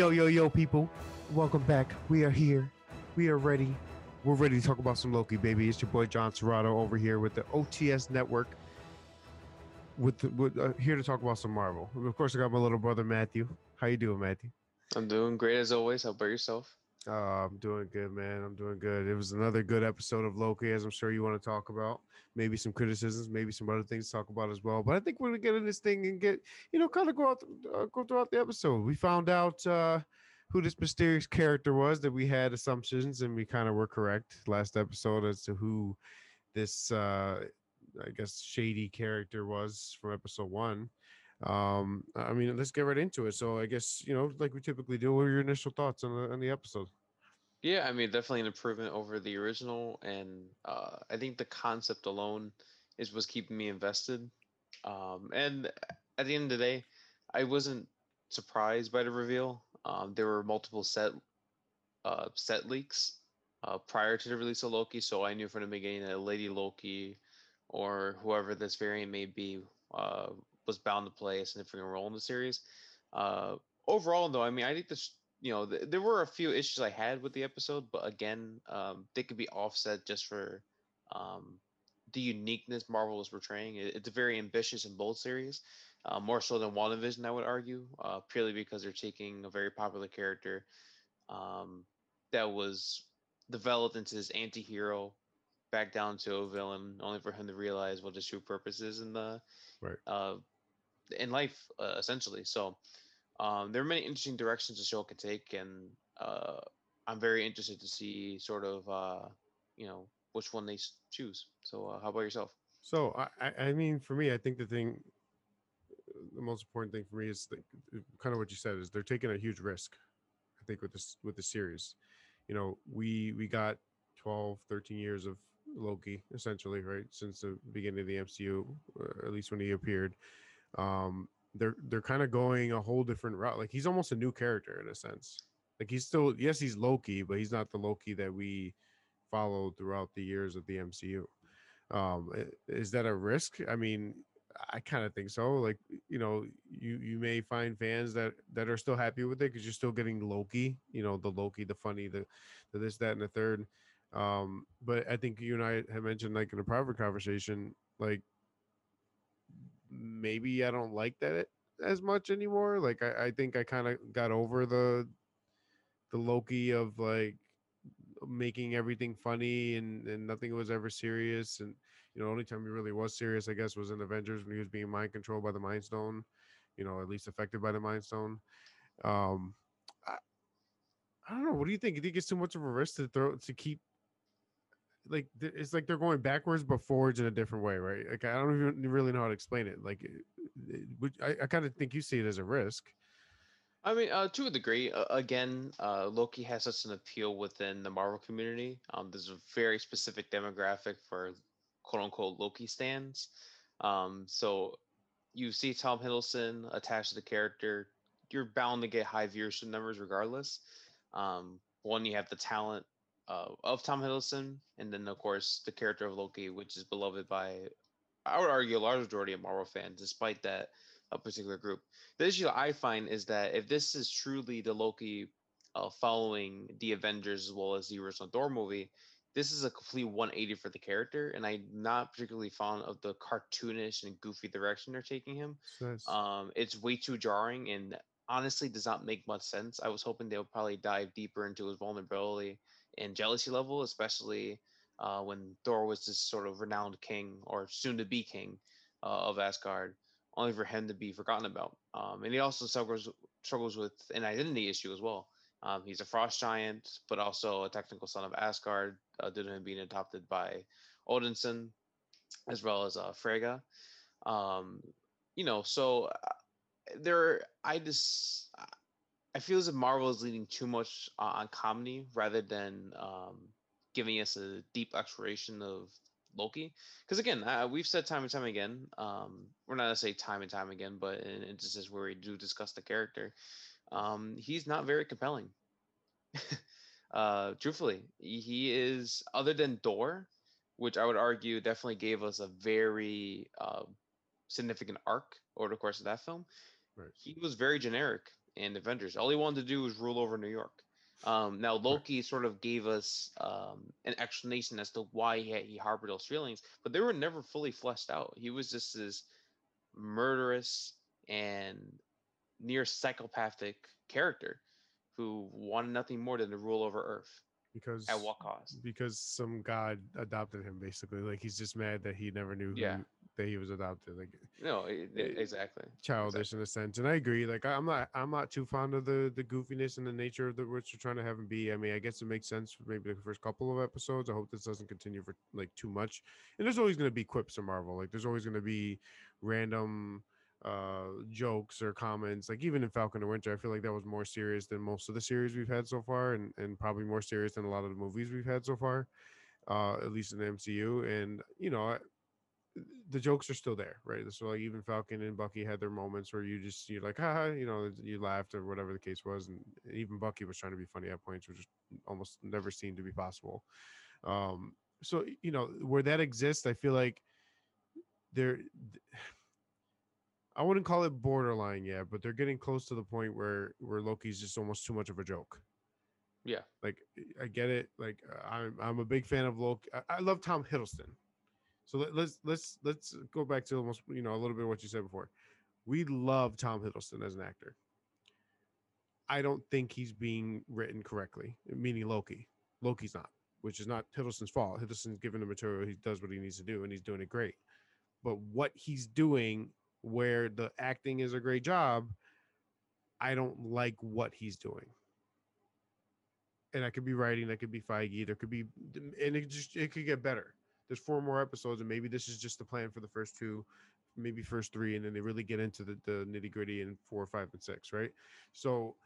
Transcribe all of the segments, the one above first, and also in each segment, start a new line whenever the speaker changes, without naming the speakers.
Yo, yo, yo, people. Welcome back. We are here. We are ready. We're ready to talk about some Loki, baby. It's your boy John Serrato over here with the OTS Network. With, with uh, here to talk about some Marvel. Of course, I got my little brother Matthew. How you doing, Matthew?
I'm doing great as always. How about yourself?
Uh, I'm doing good, man. I'm doing good. It was another good episode of Loki, as I'm sure you want to talk about. Maybe some criticisms, maybe some other things to talk about as well. But I think we're gonna get in this thing and get, you know, kind of go out, uh, go throughout the episode. We found out uh, who this mysterious character was that we had assumptions, and we kind of were correct last episode as to who this, uh, I guess, shady character was from episode one. Um, I mean, let's get right into it. So I guess you know, like we typically do, what are your initial thoughts on the on the episode?
Yeah, I mean, definitely an improvement over the original, and uh, I think the concept alone is was keeping me invested. Um, and at the end of the day, I wasn't surprised by the reveal. Um, there were multiple set uh, set leaks uh, prior to the release of Loki, so I knew from the beginning that Lady Loki or whoever this variant may be uh, was bound to play a significant role in the series. Uh, overall, though, I mean, I think this, you know, th- there were a few issues I had with the episode, but again, um, they could be offset just for um, the uniqueness Marvel was portraying. It, it's a very ambitious and bold series, uh, more so than WandaVision, I would argue, uh, purely because they're taking a very popular character um, that was developed into this anti-hero back down to a villain only for him to realize what his true purpose is in the
right.
uh, in life, uh, essentially. So um, there are many interesting directions the show can take, and uh, I'm very interested to see sort of uh, you know which one they choose. So uh, how about yourself?
So I, I mean, for me, I think the thing, the most important thing for me is the, kind of what you said is they're taking a huge risk. I think with this with the series, you know, we we got 12, 13 years of Loki essentially, right, since the beginning of the MCU, at least when he appeared um they're they're kind of going a whole different route like he's almost a new character in a sense. Like he's still yes he's loki but he's not the loki that we followed throughout the years of the mcu um is that a risk? I mean i kind of think so like you know you you may find fans that that are still happy with it because you're still getting loki you know the loki the funny the, the this that and the third. Um but i think you and i had mentioned like in a private conversation like maybe I don't like that as much anymore. Like I, I think I kind of got over the the Loki of like making everything funny and, and nothing was ever serious. And you know, only time he really was serious, I guess, was in Avengers when he was being mind controlled by the Mind Stone. You know, at least affected by the Mind Stone. Um, I, I don't know. What do you think? You think it's too much of a risk to throw to keep like it's like they're going backwards but forwards in a different way, right? Like I don't even really know how to explain it. Like, I, I kind of think you see it as a risk.
I mean, uh, to a degree. Uh, again, uh, Loki has such an appeal within the Marvel community. Um, there's a very specific demographic for "quote unquote" Loki stands. Um, so you see Tom Hiddleston attached to the character, you're bound to get high viewership numbers regardless. Um, one, you have the talent uh, of Tom Hiddleston, and then of course the character of Loki, which is beloved by, I would argue, a large majority of Marvel fans, despite that a particular group. The issue I find is that if this is truly the Loki uh, following the Avengers as well as the original Thor movie, this is a complete 180 for the character, and I'm not particularly fond of the cartoonish and goofy direction they're taking him. Nice. Um, it's way too jarring and honestly does not make much sense. I was hoping they would probably dive deeper into his vulnerability and jealousy level, especially uh, when Thor was this sort of renowned king or soon to be king uh, of Asgard, only for him to be forgotten about. Um, and he also struggles struggles with an identity issue as well. Um, he's a frost giant, but also a technical son of Asgard, uh, due to him being adopted by Odinson, as well as uh, Frigga. Um, you know, so uh, there, I just I feel as if Marvel is leaning too much uh, on comedy rather than um, giving us a deep exploration of Loki. Because again, uh, we've said time and time again, um, we're not gonna say time and time again, but in instances where we do discuss the character, um, he's not very compelling. uh, truthfully, he is other than Thor, which I would argue definitely gave us a very uh, significant arc over the course of that film. Right. He was very generic in Avengers. All he wanted to do was rule over New York. Um, now Loki sort of gave us um, an explanation as to why he, had, he harbored those feelings, but they were never fully fleshed out. He was just this murderous and near psychopathic character who wanted nothing more than to rule over Earth.
Because
at what cost?
Because some god adopted him, basically. Like he's just mad that he never knew
yeah.
That he was adopted. Like
no, it, it, exactly
childish exactly. in a sense. And I agree. Like I'm not I'm not too fond of the the goofiness and the nature of the which you're trying to have him be. I mean, I guess it makes sense for maybe the first couple of episodes. I hope this doesn't continue for like too much. And there's always gonna be quips in Marvel. Like there's always gonna be random uh jokes or comments like even in falcon and winter i feel like that was more serious than most of the series we've had so far and and probably more serious than a lot of the movies we've had so far uh at least in the mcu and you know the jokes are still there right so like even falcon and bucky had their moments where you just you're like haha you know you laughed or whatever the case was and even bucky was trying to be funny at points which almost never seemed to be possible um so you know where that exists i feel like there I wouldn't call it borderline yet, but they're getting close to the point where where Loki's just almost too much of a joke.
Yeah,
like I get it. Like I'm I'm a big fan of Loki. I, I love Tom Hiddleston. So let, let's let's let's go back to almost you know a little bit of what you said before. We love Tom Hiddleston as an actor. I don't think he's being written correctly, meaning Loki. Loki's not, which is not Hiddleston's fault. Hiddleston's given the material, he does what he needs to do, and he's doing it great. But what he's doing where the acting is a great job, I don't like what he's doing. And I could be writing, that could be Feige, there could be, and it just it could get better. There's four more episodes, and maybe this is just the plan for the first two, maybe first three, and then they really get into the, the nitty gritty in four, five, and six, right? So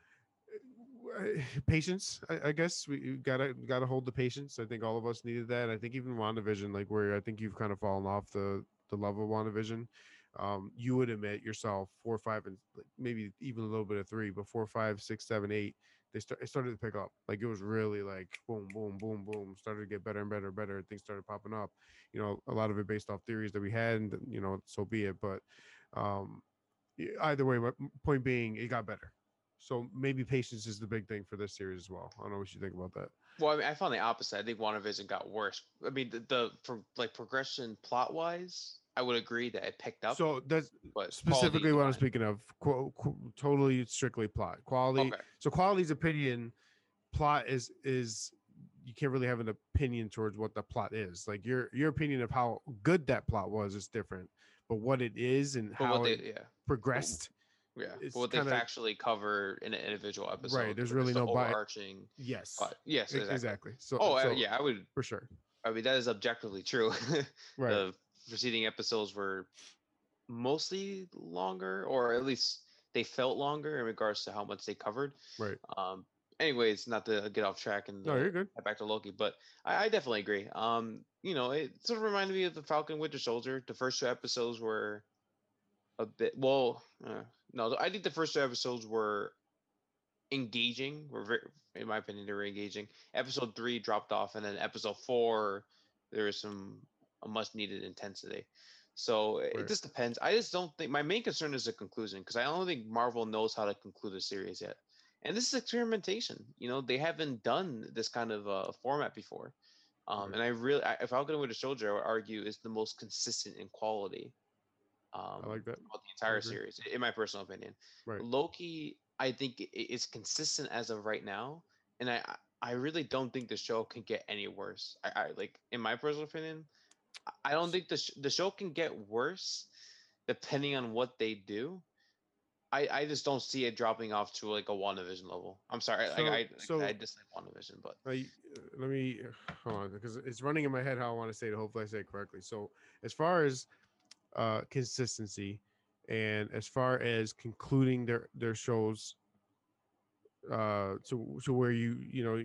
uh, patience I, I, guess. We gotta gotta hold the patience. I think all of us needed that. I think even wandavision like where i think you've kind of fallen off the the love of wandavision. Um, you would admit yourself four, five, and maybe even a little bit of three, but four, five, six, seven, eight, they start it started to pick up. Like it was really like boom, boom, boom, boom, started to get better and better and better. Things started popping up. You know, a lot of it based off theories that we had, and you know, so be it. But um, either way, my point being, it got better. So maybe patience is the big thing for this series as well. I don't know what you think about that.
Well, I mean, I found the opposite. I think WandaVision got worse. I mean, the, the like progression plot wise, I would agree that it picked up.
So that's specifically what I'm speaking of. Qu- qu- totally strictly plot quality. Okay. So quality's opinion, plot is is you can't really have an opinion towards what the plot is. Like your your opinion of how good that plot was is different, but what it is and but how they, it yeah. progressed.
Yeah, but what kinda, they factually cover in an individual episode.
Right. There's really no
overarching.
Yes.
Plot. Yes.
Exactly. exactly.
So. Oh, uh, so, yeah. I would
for sure.
I mean, that is objectively true. right. The preceding episodes were mostly longer, or at least they felt longer in regards to how much they covered.
Right.
Um. Anyways, not to get off track and
no, you're good.
Back to Loki, but I, I definitely agree. Um, you know, it sort of reminded me of the Falcon Winter Soldier. The first two episodes were a bit well. Uh, no, I think the first two episodes were engaging. Were very, in my opinion, they were engaging. Episode three dropped off, and then episode four, there was some a much needed intensity. So it just depends. I just don't think my main concern is the conclusion because I don't think Marvel knows how to conclude a series yet. And this is experimentation. You know, they haven't done this kind of uh, format before. Um. And I really, if I, if Falcon Winter Soldier, I would argue is the most consistent in quality.
Um, I like that.
the entire series, in my personal opinion.
Right.
Loki, I think is consistent as of right now, and I, I really don't think the show can get any worse. I, I like, in my personal opinion, I don't think the sh- the show can get worse depending on what they do. I, I just don't see it dropping off to like a WandaVision level. I'm sorry, so, I, I,
so,
I dislike WandaVision, but
I, uh, let me hold on because it's running in my head how I want to say it. Hopefully, I say it correctly. So, as far as uh, consistency, and as far as concluding their their shows, uh, to to where you you know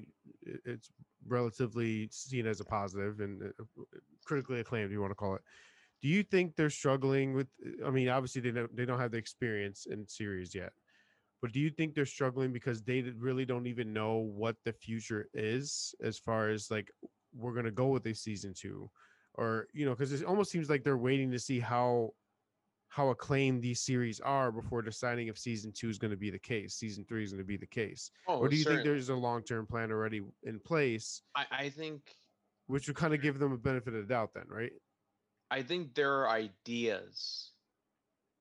it's relatively seen as a positive and uh, critically acclaimed, you want to call it. Do you think they're struggling with? I mean, obviously they don't they don't have the experience in series yet, but do you think they're struggling because they really don't even know what the future is as far as like we're gonna go with a season two, or you know, because it almost seems like they're waiting to see how how acclaimed these series are before deciding if season two is going to be the case, season three is going to be the case.
Oh,
or do you think there's a long term plan already in place,
I, I think
which would kind of give them a benefit of the doubt, then, right?
I think there are ideas,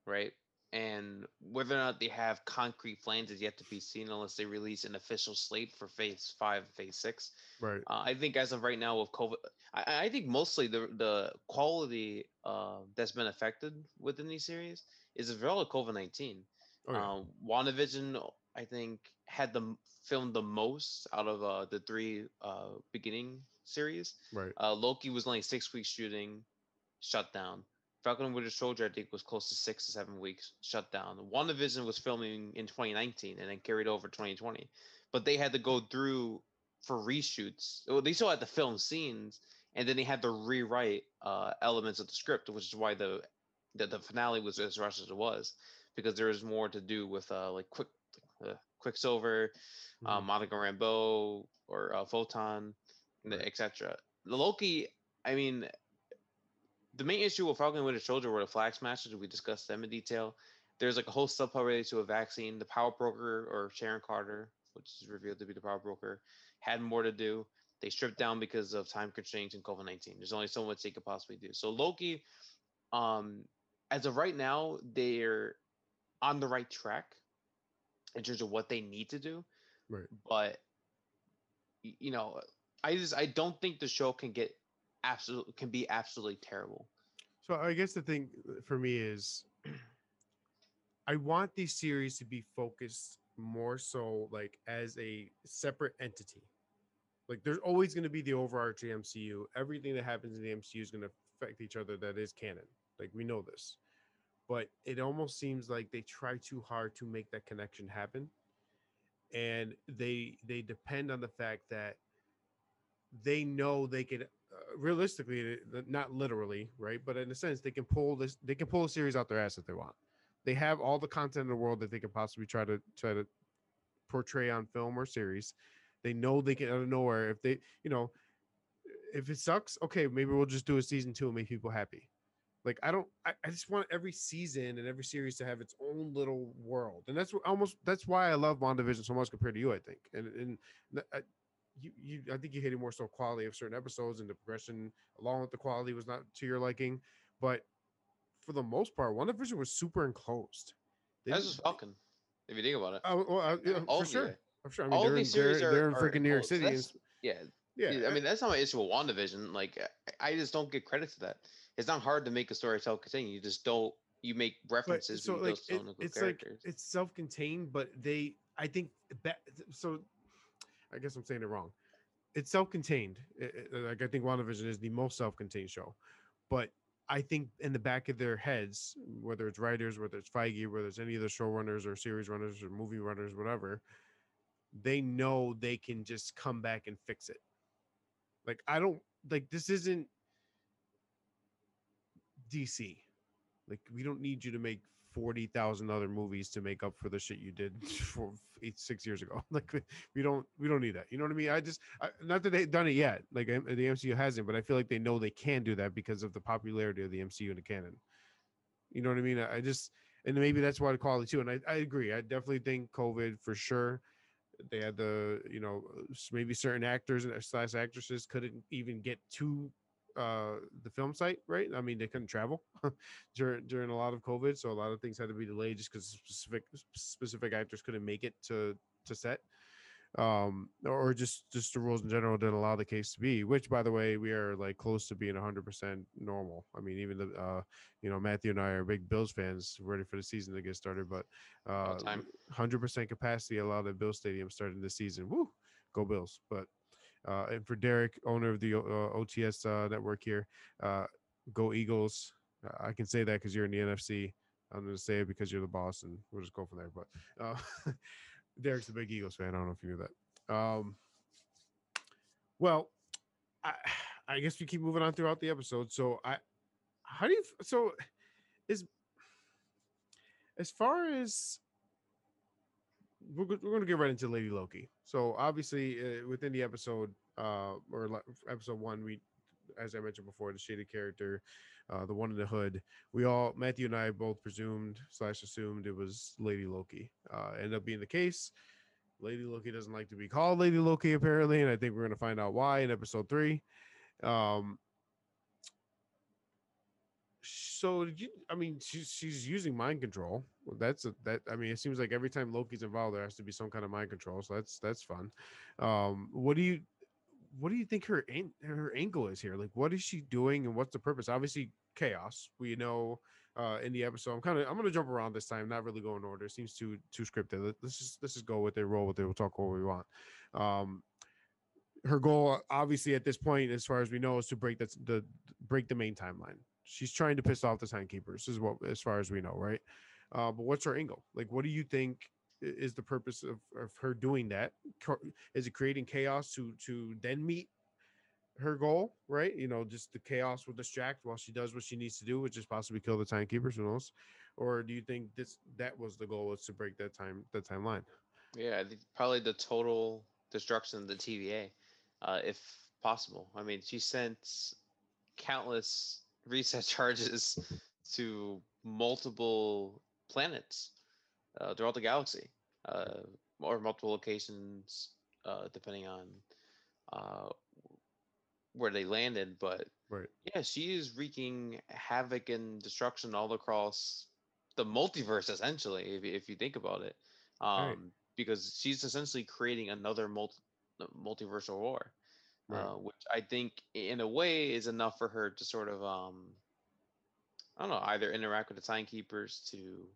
right? And whether or not they have concrete plans is yet to be seen unless they release an official slate for phase five, and phase six.
Right.
Uh, I think as of right now with COVID, I, I think mostly the the quality uh, that's been affected within these series is as well as COVID nineteen.
Oh, yeah.
Um, WandaVision, I think, had the filmed the most out of uh, the three uh, beginning series.
right.
Uh, Loki was only six weeks shooting, shut down. Falcon and Winter Soldier, I think, was close to six to seven weeks, shut down. WandaVision was filming in 2019 and then carried over 2020. But they had to go through for reshoots. Well, they still had to film scenes, and then they had to rewrite uh, elements of the script, which is why the the, the finale was as rushed as it was, because there was more to do with uh, like quick uh, Quicksilver, uh,
Mhm.
Monica Rambeau, or uh, Photon, etc. The Loki, I mean, the main issue with Falcon Winter Soldier were the Flag Smashers. We discussed them in detail. There's like a whole subplot related to a vaccine. The power broker or Sharon Carter, which is revealed to be the power broker, had more to do. They stripped down because of time constraints and COVID 19. There's only so much they could possibly do. So Loki, um, as of right now, they're on the right track in terms of what they need to do.
Right.
But you know, I just I don't think the show can get absolute can be absolutely terrible.
So I guess the thing uh, for me is I want these series to be focused more so like as a separate entity. Like there's always going to be the overarching MCU. Everything that happens in the MCU is going to affect each other that is canon. Like we know this. But it almost seems like they try too hard to make that connection happen. And they they depend on the fact that they know they can realistically uh, not literally right but in a sense they can pull this they can pull a series out their ass if they want. They have all the content in the world that they can possibly try to try to portray on film or series. They know they can out of nowhere. If they you know if it sucks okay maybe we'll just do a season two and make people happy. Like i don't i, I just want every season and every series to have its own little world. And that's what almost that's why i love WandaVision so much compared to you i think. And and I- you, you I think you hated more so quality of certain episodes and the progression along with the quality was not to your liking. But for the most part, One WandaVision was super enclosed. They
That's just Falcon, if you think about it.
Oh, well, yeah, for sure. I'm sure. I mean,
All
they're, in,
these
they're,
series are,
they're in freaking New York. City.
That's- yeah,
yeah,
I mean that's not my issue with WandaVision. Like I just don't get credit to that. It's not hard to make a story tell continue. You just don't you make references,
so
but you
like it- it's like it's self-contained, but they I think that so. I guess I'm saying it wrong. It's self-contained. I- I- uh, Like I think WandaVision is the most self-contained show, but I think in the back of their heads, whether it's writers, whether it's Feige, whether it's any of the showrunners or series runners or movie runners, whatever, they know they can just come back and fix it. Like I don't like this isn't DC. Like we don't need you to make forty thousand other movies to make up for the shit you did for eight six years ago. Like we- don't we don't need that. You know what I mean? I just I, not that they've done it yet. Like the MCU hasn't, but I feel like they know they can do that because of the popularity of the MCU and the canon. You know what I mean? I, I just and maybe that's why I call it too. And I, I agree. I definitely think COVID for sure. They had the you know maybe certain actors and uh, slash actresses couldn't even get to uh the film site right? I mean they couldn't travel during during a lot of covid so a lot of things had to be delayed just because specific specific actors couldn't make it to to set um or just just the rules in general didn't allow the case to be which by the way we are like close to being 100% normal. I mean even the uh you know matthew and i are big bills fans ready for the season to get started but uh 100% capacity allowed at bill stadium starting this season. Woo! go bills but and for Derek, owner of the uh, OTS uh, network here, uh, go Eagles. Uh, I can say that because you're in the NFC. I'm going to say it because you're the boss, and we'll just go from there. But uh, Derek's a big Eagles fan. I don't know if you knew that. Um, well, I, I guess we keep moving on throughout the episode. So I, how do you? So is as far as we're, we're going to get right into Lady Loki. So obviously, uh, within the episode, uh, or episode one, we as I mentioned before, the shaded character, uh, the one in the hood. We all Matthew and I both presumed slash assumed it was Lady Loki. Uh, ended up being the case. Lady Loki doesn't like to be called Lady Loki apparently, and I think we're gonna find out why in episode three. Um, so you, I mean, she's she's using mind control. That's a, that. I mean, it seems like every time Loki's involved, there has to be some kind of mind control. So that's that's fun. Um, what do you what do you think her her angle is here? Like, what is she doing, and what's the purpose? Obviously, chaos. We know uh, in the episode. I'm kind of I'm gonna jump around this time, not really go in order. It seems too too scripted. Let's just let's just go with it, roll with it. We'll talk what we want. Um, her goal, obviously, at this point, as far as we know, is to break that the break the main timeline. She's trying to piss off the timekeepers, is what as far as we know, right? Uh, but what's her angle? Like, what do you think is the purpose of, of her doing that? Is it creating chaos to to then meet her goal, right? You know, just the chaos will distract while she does what she needs to do, which is possibly kill the timekeepers, who knows? Or do you think this that was the goal was to break that time that timeline?
Yeah, probably the total destruction of the TVA, uh, if possible. I mean, she sent countless reset charges to multiple planets uh, throughout the galaxy, uh, or multiple locations, uh, depending on uh, where they landed. But
right.
yeah, she is wreaking havoc and destruction all across the multiverse, essentially, if, if you think about it. Um, right. Because she's essentially creating another multi, multiversal war, right. uh, which I think, in a way, is enough for her to sort of, um, I don't know, either interact with the timekeepers to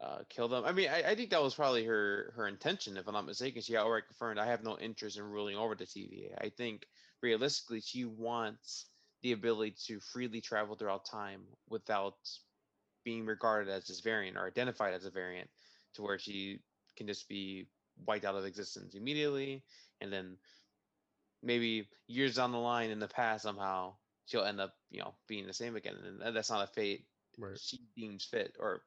uh, kill them. I mean, I, I, think that was probably her her intention, if I'm not mistaken. She outright confirmed, "I have no interest in ruling over the TVA." I think realistically, she wants the ability to freely travel throughout time without being regarded as this variant or identified as a variant, to where she can just be wiped out of existence immediately, and then maybe years down the line in the past somehow she'll end up, you know, being the same again, and that's not a fate right. she deems fit or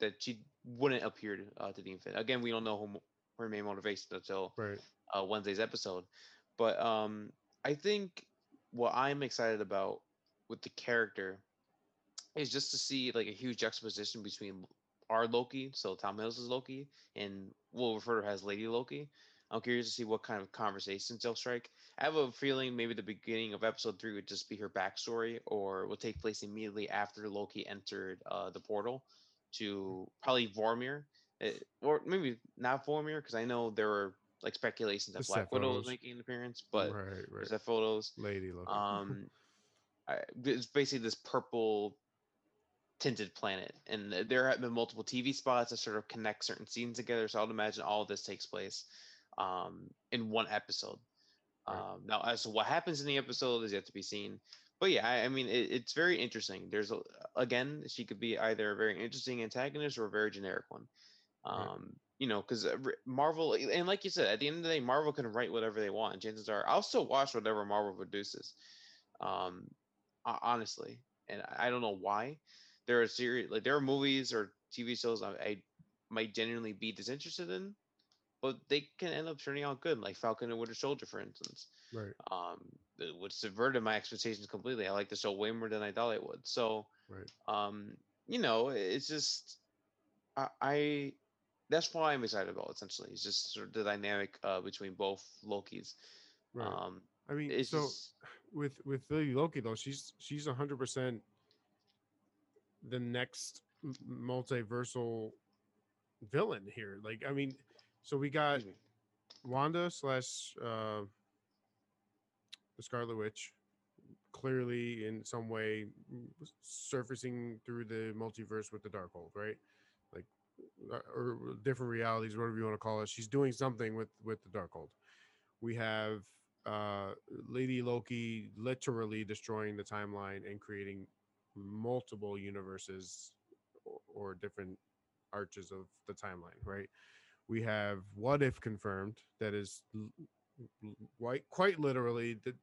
that she wouldn't appear to, uh, to deem fit. Again, we don't know who, her main motivation until
right.
uh, Wednesday's episode. But um, I think what I'm excited about with the character is just to see like a huge juxtaposition between our Loki, so Tom Hiddleston's Loki, and we'll refer to her as Lady Loki. I'm curious to see what kind of conversations they'll strike. I have a feeling maybe the beginning of episode three would just be her backstory, or will take place immediately after Loki entered uh, the portal to probably Vormir, it, eh, or maybe not Vormir, because I know there were like speculations that Black Widow was making an appearance, but
right, right.
that photos.
Lady looking.
Um, I, it's basically this purple tinted planet, and there have been multiple TV spots that sort of connect certain scenes together. So I'd imagine all of this takes place um, in one episode. Right. Um, now, as to what happens in the episode is yet to be seen. But yeah, I, I mean, it, it's very interesting. There's a, again, she could be either a very interesting antagonist or a very generic one. Um, right you know, because uh, Marvel, and like you said, at the end of the day, Marvel can write whatever they want. And chances are, I'll still watch whatever Marvel produces. Um, honestly, and I don't know why. There are series like there are movies or TV shows I, I might genuinely be disinterested in, but they can end up turning out good, like Falcon and Winter Soldier, for instance.
Right.
Um, which subverted my expectations completely. I like the show way more than I thought it would. So,
right.
Um, you know, it's just I, I that's why I'm excited about. Essentially, it's just sort of the dynamic uh, between both Lokis.
Right. Um, I mean, so just... with with Lady Loki though, she's she's hundred percent the next multiversal villain here. Like, I mean, so we got Wanda slash uh, the Scarlet Witch, clearly in some way surfacing through the multiverse with the Darkhold, right? Like, or different realities, whatever you want to call it. She's doing something with with the Darkhold. We have uh, Lady Loki literally destroying the timeline and creating multiple universes or, or different arches of the timeline. Right. We have what if confirmed that is quite quite literally the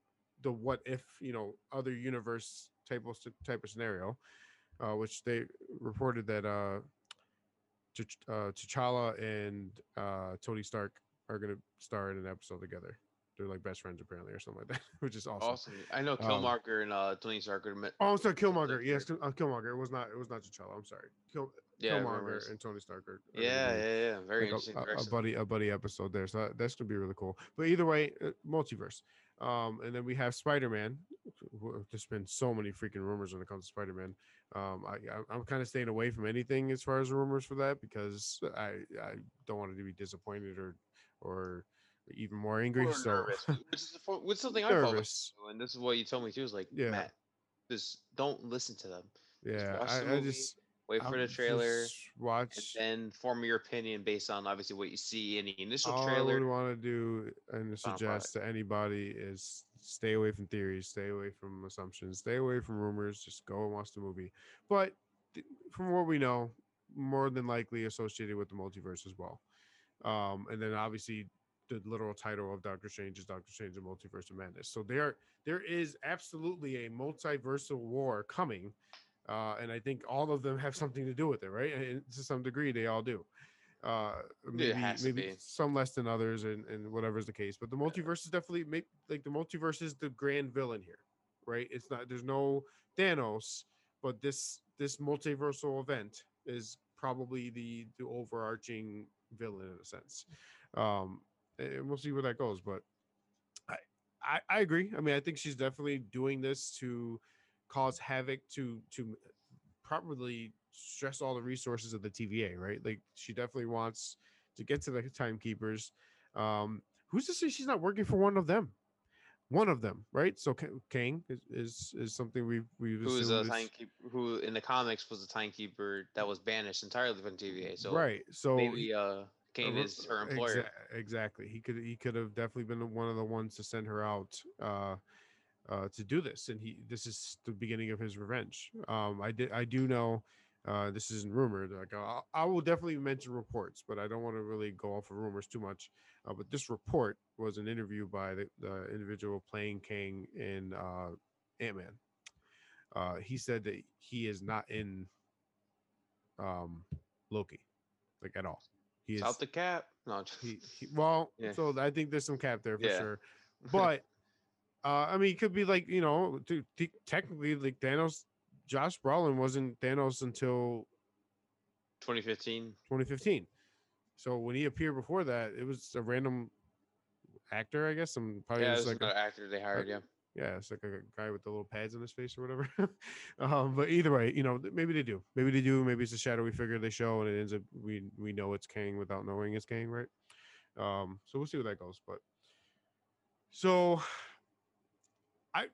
the what if you know other universe type of type of scenario, uh, which they reported that uh, uh, T'Challa and uh, Tony Stark are going to star in an episode together. They're like best friends apparently or something like that, which is awesome.
Awesome. I know
Um,
Killmonger and uh Tony Stark are met.
Oh, I'm sorry, Killmonger. Yes, uh, Killmonger. It was not. It was not T'Challa. I'm sorry. Kill,
Yeah,
Killmonger and Tony Stark are. are
Yeah,
be,
yeah, yeah. Very
like,
interesting.
a, a, buddy a buddy episode there. So that, that's gonna be really cool. But either way, uh, multiverse. Um, and then we have Spider Man. There's been so many freaking rumors when it comes to Spider Man. Um, I, I I'm kind of staying away from anything as far as rumors for that because I I don't want to be disappointed or or even more angry.
Or
so
which is the which something I
nervous.
and this is what you told me too. Is like,
Yeah.
Matt, just don't listen to them.
Yeah,
watch the
I, I just
Wait for
I'm
the trailer,
just
and then form your opinion based on obviously what you see in the initial trailer.
All I would want to do and suggest to anybody is stay away from theories, stay away from assumptions, stay away from rumors. Just go and watch the movie. But th- from what we know, more than likely associated with the multiverse as well. Um, and then obviously the literal title of Doctor Strange is Doctor Strange: The Multiverse of Madness. So there, there is absolutely a multiversal war coming. Uh, and I think all of them have something to do with it, right? And to some degree, they all do. Uh, maybe maybe
be.
some less than others, and, and whatever's the case. But the multiverse is definitely make, like the multiverse is the grand villain here, right? It's not there's no Thanos, but this this multiversal event is probably the the overarching villain in a sense. Um, and we'll see where that goes. But I, I I agree. I mean, I think she's definitely doing this to cause havoc to to probably stress all the resources of the TVA, right? Like she definitely wants to get to the timekeepers. Um, who's to say she's not working for one of them? One of them, right? So Ka- Kang is is, is something we've we've
who is a timekeeper? Who in the comics was a timekeeper that was banished entirely from TVA. So
right. So
maybe uh,
Kang
is her employer.
exa- exactly. He could he could have definitely been one of the ones to send her out uh uh to do this and he this is the beginning of his revenge. Um I did I do know uh this isn't rumored like I'll, I will definitely mention reports but I don't want to really go off of rumors too much. Uh, but this report was an interview by the, the individual playing Kang in uh Ant-Man. Uh he said that he is not in um Loki like at all. He is
South the cap. No,
he, he well,
Yeah.
so I think there's some cap there for
Yeah.
sure. But uh I mean, it could be like you know, to, te- technically, like Thanos, Josh Brolin wasn't Thanos until
2015.
2015. So when he appeared before that, it was a random actor, I guess. Some probably
Yeah,
just like a,
another actor they hired. Yeah.
Yeah, it's like a guy with the little pads on his face or whatever. um, but either way, you know, maybe they do. Maybe they do. Maybe it's a shadowy figure they show, and it ends up we we know it's Kang without knowing it's Kang, right? Um, so we'll see where that goes. But so I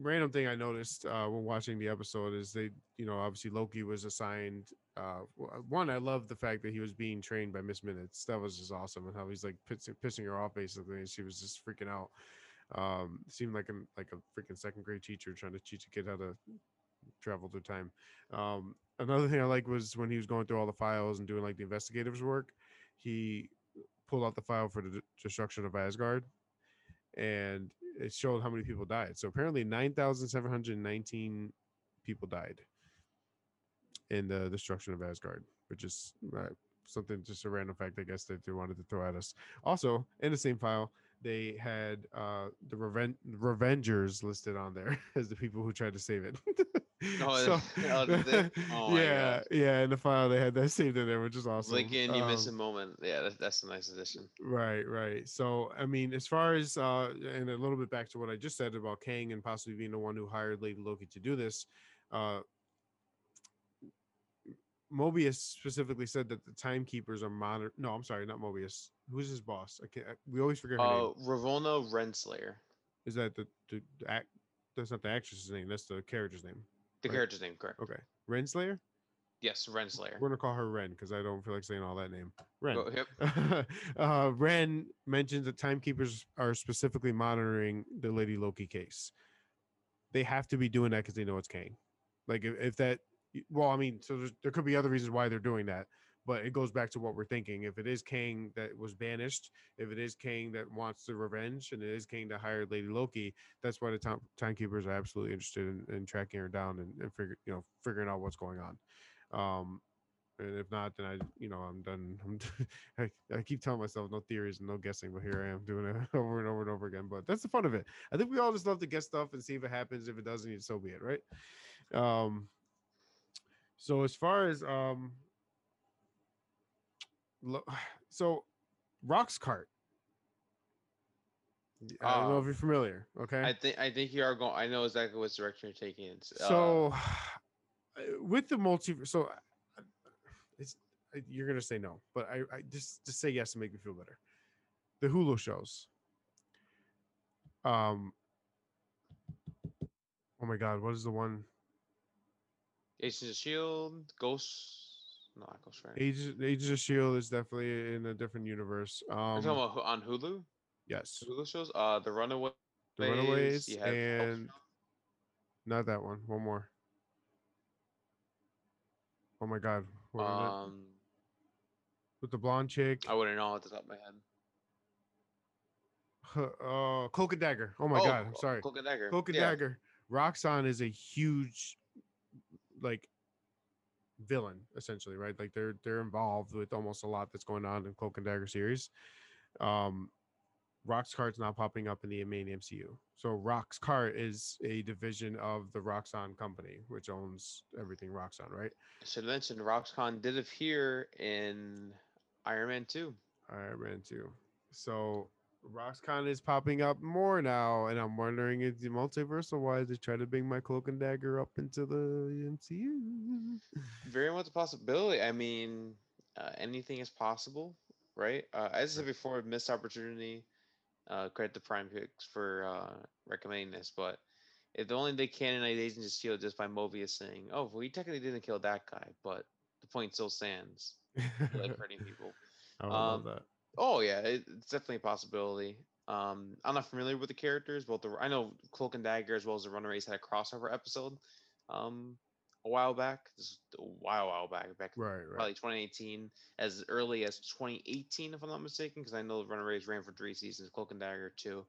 random thing I noticed uh, when watching the episode is they, you know, obviously Loki was assigned. Uh, one, I love the fact that he was being trained by Miss Minutes. That was just awesome, and how he's like pissing, pissing her off basically, and she was just freaking out. Um, seemed like a like a freaking second grade teacher trying to teach a kid how to travel through time. Um, another thing I like was when he was going through all the files and doing like the investigators work, he pulled out the file for the destruction of Asgard, and it showed how many people died. So apparently, nine thousand seven hundred nineteen people died in the destruction of Asgard, which is uh, something just a random fact, I guess, that they wanted to throw at us. Also, in the same file, they had uh, the Reven- Revengers listed on there as the people who tried to save it.
Oh, oh, they? Oh my
yeah, yeah. In the file, they had that saved in there, which is awesome.
Lincoln, you miss a
Um,
moment. Yeah, that's, that's a nice addition.
Right, right. So, I mean, as far as uh, and a little bit back to what I just said about Kang and possibly being the one who hired Lady Loki to do this, uh, Mobius specifically said that the timekeepers are monitor. No, I'm sorry, not Mobius. Who's his boss? I can't. We always forget her
Uh,
name.
Ravonna Renslayer,
Is that the, the, the act? That's not the actress's name. That's the character's name.
the
Right.
character's name, correct?
Okay, Renslayer.
Yes, Renslayer.
We're gonna call her Ren because I don't feel like saying all that name. Ren.
Go- yep.
uh, Ren mentions that timekeepers are specifically monitoring the Lady Loki case. They have to be doing that because they know it's Kang. Like if, if that, well, I mean, so there could be other reasons why they're doing that, but it goes back to what we're thinking. If it is Kang that was banished, if it is Kang that wants the revenge, and it is Kang that hired Lady Loki, that's why the time, timekeepers are absolutely interested in, in tracking her down and, and figure, you know, figuring out what's going on. Um, and if not, then I, you know, I'm done. I'm I, I keep telling myself no theories and no guessing, but here I am doing it over and over and over again. But that's the fun of it. I think we all just love to guess stuff and see if it happens. If it doesn't, so be it, right? Um. So as far as um. So, Roxxcart. I don't know if
Um,
you're familiar. Okay.
I think I think you are going. I know exactly what direction you're taking. Uh,
So, uh, with the multiverse, so it's you're gonna say no, but I, I just just say yes to make me feel better. The Hulu shows. Um. Oh my God! What is the one?
Agents of Shield, Ghost. No, not Ghost Rider.
Agents Agents of Shield is definitely in a different universe.
You're
Um.
talking about on Hulu.
yes,
Hulu shows. Uh, The Runaway.
the Runaways and not that one. One more. Oh my God! What?
Um,
With the blonde chick.
I wouldn't know at the top of my head.
Uh, Cloak and Dagger. Oh my
Oh,
God! I'm sorry.
Cloak and Dagger.
Cloak and
yeah.
Dagger. Roxxon is a huge, like, villain essentially, right? Like they're they're involved with almost a lot that's going on in Cloak and Dagger series. Um, Roxxcart's not popping up in the main MCU. So Roxxcart is a division of the Roxxon company, which owns everything Roxxon, right?
I should mention Roxxon did appear in Iron Man 2.
Iron Man 2. So Roxxon is popping up more now, and I'm wondering if the multiversal wise they try to bring my cloak and dagger up into the MCU.
Very much a possibility. I mean, uh, anything is possible, right? Uh, as I said before, missed opportunity. Uh, credit to Prime Picks for uh, recommending this, but if they only they canonize Agents of Shield just by Mobius saying, "Oh, we technically didn't kill that guy," but the point still stands. Like hurting people.
I would love
Um,
that.
Oh yeah, it, it's definitely a possibility. Um, I'm not familiar with the characters, but the I know Cloak and Dagger as well as the Runaways had a crossover episode, um, a while back. This is a while, a while back, back
Right, right.
probably 2018, as early as 2018, if I'm not mistaken, because I know the Runaways ran for three seasons, Cloak and Dagger two.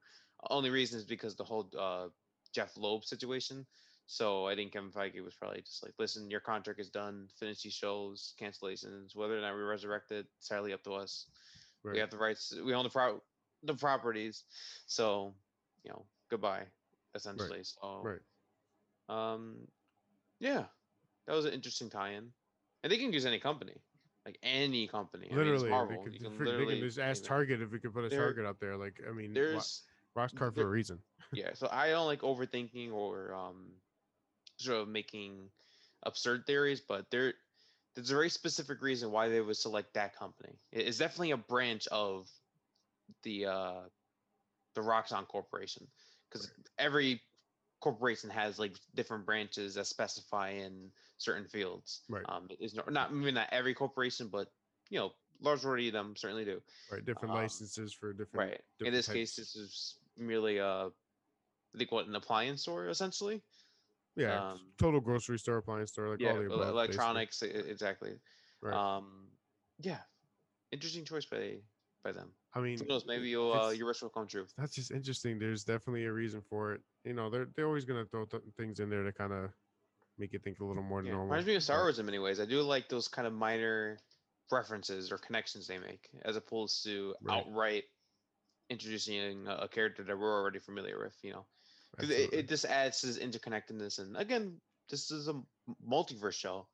Only reason is because the whole uh, Jeph Loeb situation. So I think Kevin Feige was probably just like, listen, your contract is done. Finish these shows, cancellations. Whether or not we resurrect it, it's entirely up to us.
Right.
We have the rights. We own the pro- the properties. So, you know, goodbye, essentially. So,
right.
um, yeah, that was an interesting tie-in. And they can use any company, like any company. I mean,
Literally, they could,
can
frig- they
literally
can just ask. Target if we could put a
There-
Target up there. Like, I mean,
There's
Roxxcart for a reason.
yeah so i don't like overthinking or um sort of making absurd theories but there there's a very specific reason why they would select that company it's definitely a branch of the uh the roxxon corporation because every corporation has like different branches that specify in certain fields
Right.
um is not not maybe not every corporation but you know large majority of them certainly do
Right. Different
um,
licenses for different.
right in
different
this case this is merely uh i think what an appliance store essentially
Yeah.
um,
total grocery store, appliance store, like
yeah
all the above.
electronics e- exactly
Right.
um yeah interesting choice by by them
I mean,
who knows maybe you'll uh, your wish will come true
that's just interesting. There's definitely a reason for it. You know, they're they're always gonna throw th- things in there to kind of make you think a little more
yeah.
normal.
reminds me of star wars in many ways i do like those kind of minor references or connections they make as opposed to
Right.
outright introducing a, a character that we're already familiar with you know because it, it just adds to this interconnectedness and again this is a multiverse show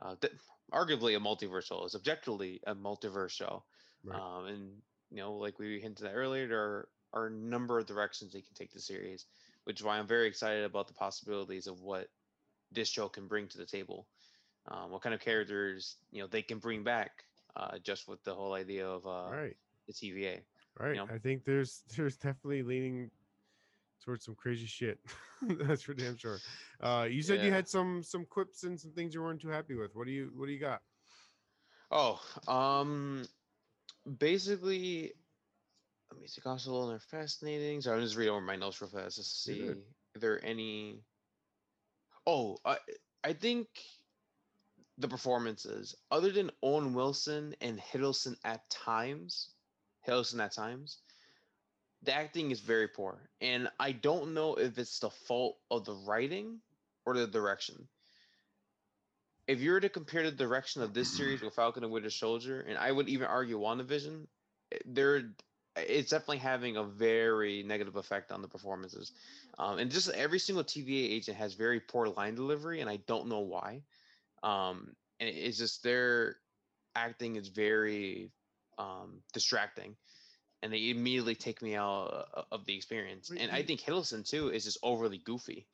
uh th- arguably a multiverse show is objectively a multiverse show
Right.
um and you know like we hinted at earlier there are, are a number of directions they can take the series which is why i'm very excited about the possibilities of what this show can bring to the table um, what kind of characters you know they can bring back uh just with the whole idea of uh
right.
the tva
Right.
know?
I think there's there's definitely leaning towards some crazy shit. That's for damn sure. Uh, you said you had some some quips and some things you weren't too happy with. What do you what do you got?
Oh, um, basically, let me see. Also, a little more fascinating. So I'm just reading over my notes real fast just to see if there are any. Oh, I I think the performances, other than Owen Wilson and Hiddleston at times, Hiddleston at times, the acting is very poor, and I don't know if it's the fault of the writing or the direction if you were to compare the direction of this series with Falcon and Winter Soldier, and I would even argue WandaVision, eh, there it's definitely having a very negative effect on the performances. Um, and just every single TVA agent has very poor line delivery, and I don't know why. Um, and it's just their acting is very um, distracting, and they immediately take me out uh, of the experience. And I think Hiddleston too is just overly goofy.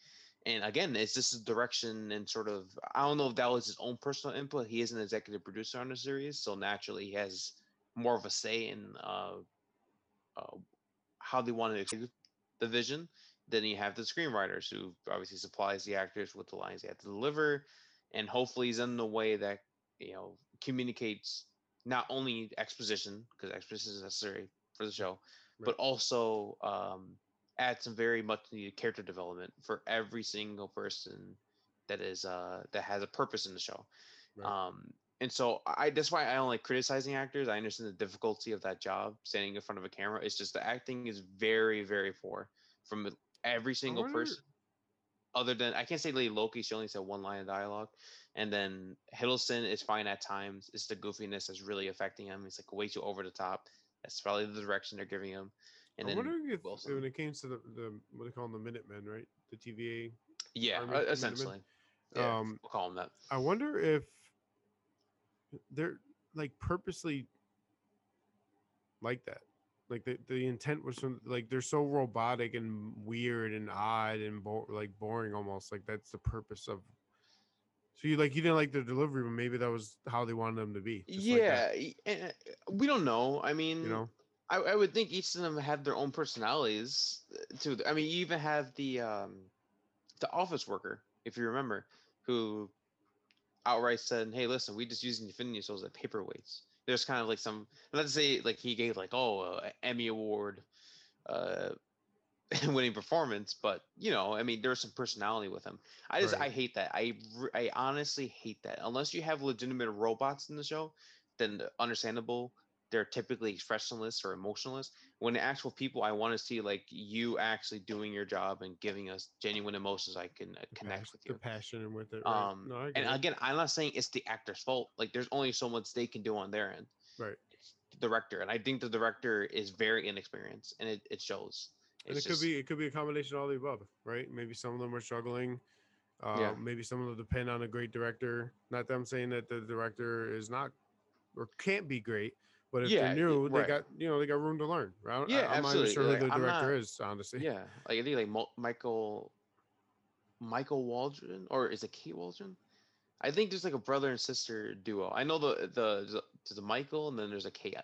And again, it's just a direction and sort of I don't know if that was his own personal input. He is an executive producer on the series, so naturally he has more of a say in uh, uh, how they want to execute the vision. Then you have the screenwriters who obviously supplies the actors with the lines they have to deliver, and hopefully is in the way that you know communicates not only exposition because exposition is necessary for the show, right. but also um, add some very much needed character development for every single person that is uh, that has a purpose in the show. Right. Um, and so I that's why I don't like criticizing actors. I understand the difficulty of that job, standing in front of a camera. It's just the acting is very, very poor from every single person. Other than I can't say Lady Loki, she only said one line of dialogue, and then Hiddleston is fine at times. It's the goofiness that's really affecting him. It's like way too over the top. That's probably the direction they're giving him.
And I'm wondering if Wilson. when it came to the, the what they call them the Minutemen, right? The TVA.
Yeah, Army, uh, essentially. Yeah, um, we'll call them that.
I wonder if they're like purposely like that. Like the, the intent was from like they're so robotic and weird and odd and bo- like boring almost like that's the purpose of so you like you didn't like the delivery, but maybe that was how they wanted them to be.
Yeah, like we don't know. I mean, you know, I, I, would think each of them had their own personalities. Uh, too. I mean, you even have the um, the office worker, if you remember, who outright said, "Hey, listen, we just use Infinity Stones as paperweights." There's kind of like some, let's say, like he gave like oh, uh, Emmy award, uh, winning performance, but you know, I mean, there's some personality with him. I just, right. I hate that. I, I honestly hate that. Unless you have legitimate robots in the show, then understandable they're typically expressionless or emotionless. When the actual people, I want to see like you actually doing your job and giving us genuine emotions. I can uh, connect with you.
The passion with it.
Right? Um, no, and it. again, I'm not saying it's the actor's fault. Like, there's only so much they can do on their end.
Right.
It's the director, and I think the director is very inexperienced, and it, it shows.
And it just, could be it could be a combination of all the above, right? Maybe some of them are struggling. Uh, yeah. Maybe some of them depend on a great director. Not that I'm saying that the director is not or can't be great, but if yeah, they're new, right. they got you know they got room to learn. Right?
Yeah,
I, am not sure like, who the director not, is, honestly.
Yeah, like I think like Michael Michael Waldron or is it Kate Waldron? I think there's like a brother and sister duo. I know the the there's a Michael and then there's a Kate,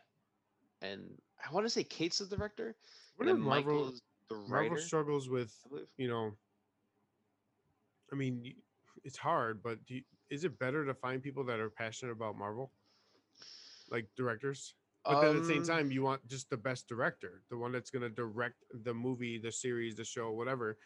and I want to say Kate's the director.
What and Marvel, Michael's the writer. Marvel struggles with you know. I mean, it's hard, but you, is it better to find people that are passionate about Marvel, like directors? But then at the same um time, you want just the best director, the one that's going to direct the movie, the series, the show, whatever.